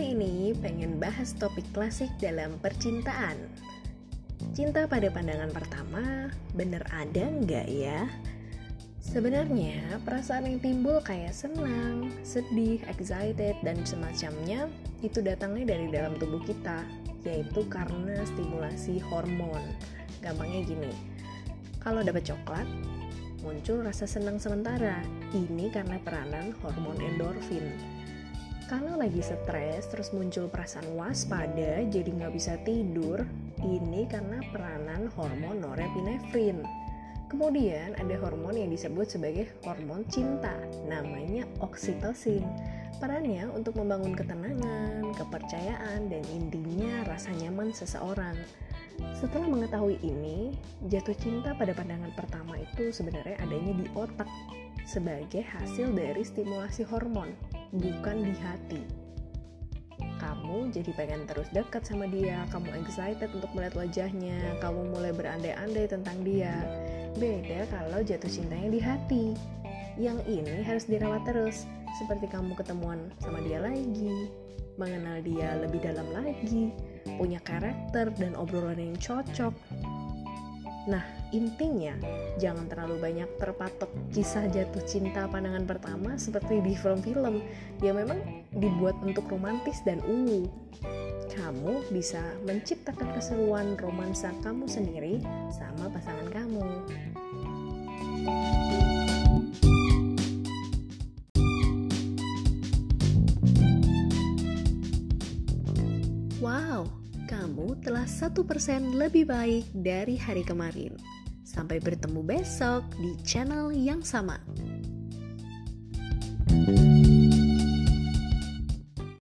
ini pengen bahas topik klasik dalam percintaan. Cinta pada pandangan pertama, bener ada nggak ya? Sebenarnya perasaan yang timbul kayak senang, sedih, excited, dan semacamnya itu datangnya dari dalam tubuh kita, yaitu karena stimulasi hormon. Gampangnya gini, kalau dapat coklat, muncul rasa senang sementara. Ini karena peranan hormon endorfin. Kalau lagi stres, terus muncul perasaan waspada, jadi nggak bisa tidur, ini karena peranan hormon norepinefrin. Kemudian ada hormon yang disebut sebagai hormon cinta, namanya oksitosin. Perannya untuk membangun ketenangan, kepercayaan, dan intinya rasa nyaman seseorang. Setelah mengetahui ini, jatuh cinta pada pandangan pertama itu sebenarnya adanya di otak sebagai hasil dari stimulasi hormon, bukan di hati. Kamu jadi pengen terus dekat sama dia, kamu excited untuk melihat wajahnya, kamu mulai berandai-andai tentang dia. Beda kalau jatuh cintanya di hati. Yang ini harus dirawat terus, seperti kamu ketemuan sama dia lagi, mengenal dia lebih dalam lagi, punya karakter dan obrolan yang cocok. Nah, intinya jangan terlalu banyak terpatok kisah jatuh cinta pandangan pertama seperti di film-film yang memang dibuat untuk romantis dan ungu. Kamu bisa menciptakan keseruan romansa kamu sendiri sama pasangan kamu. Wow, kamu telah satu persen lebih baik dari hari kemarin. Sampai bertemu besok di channel yang sama.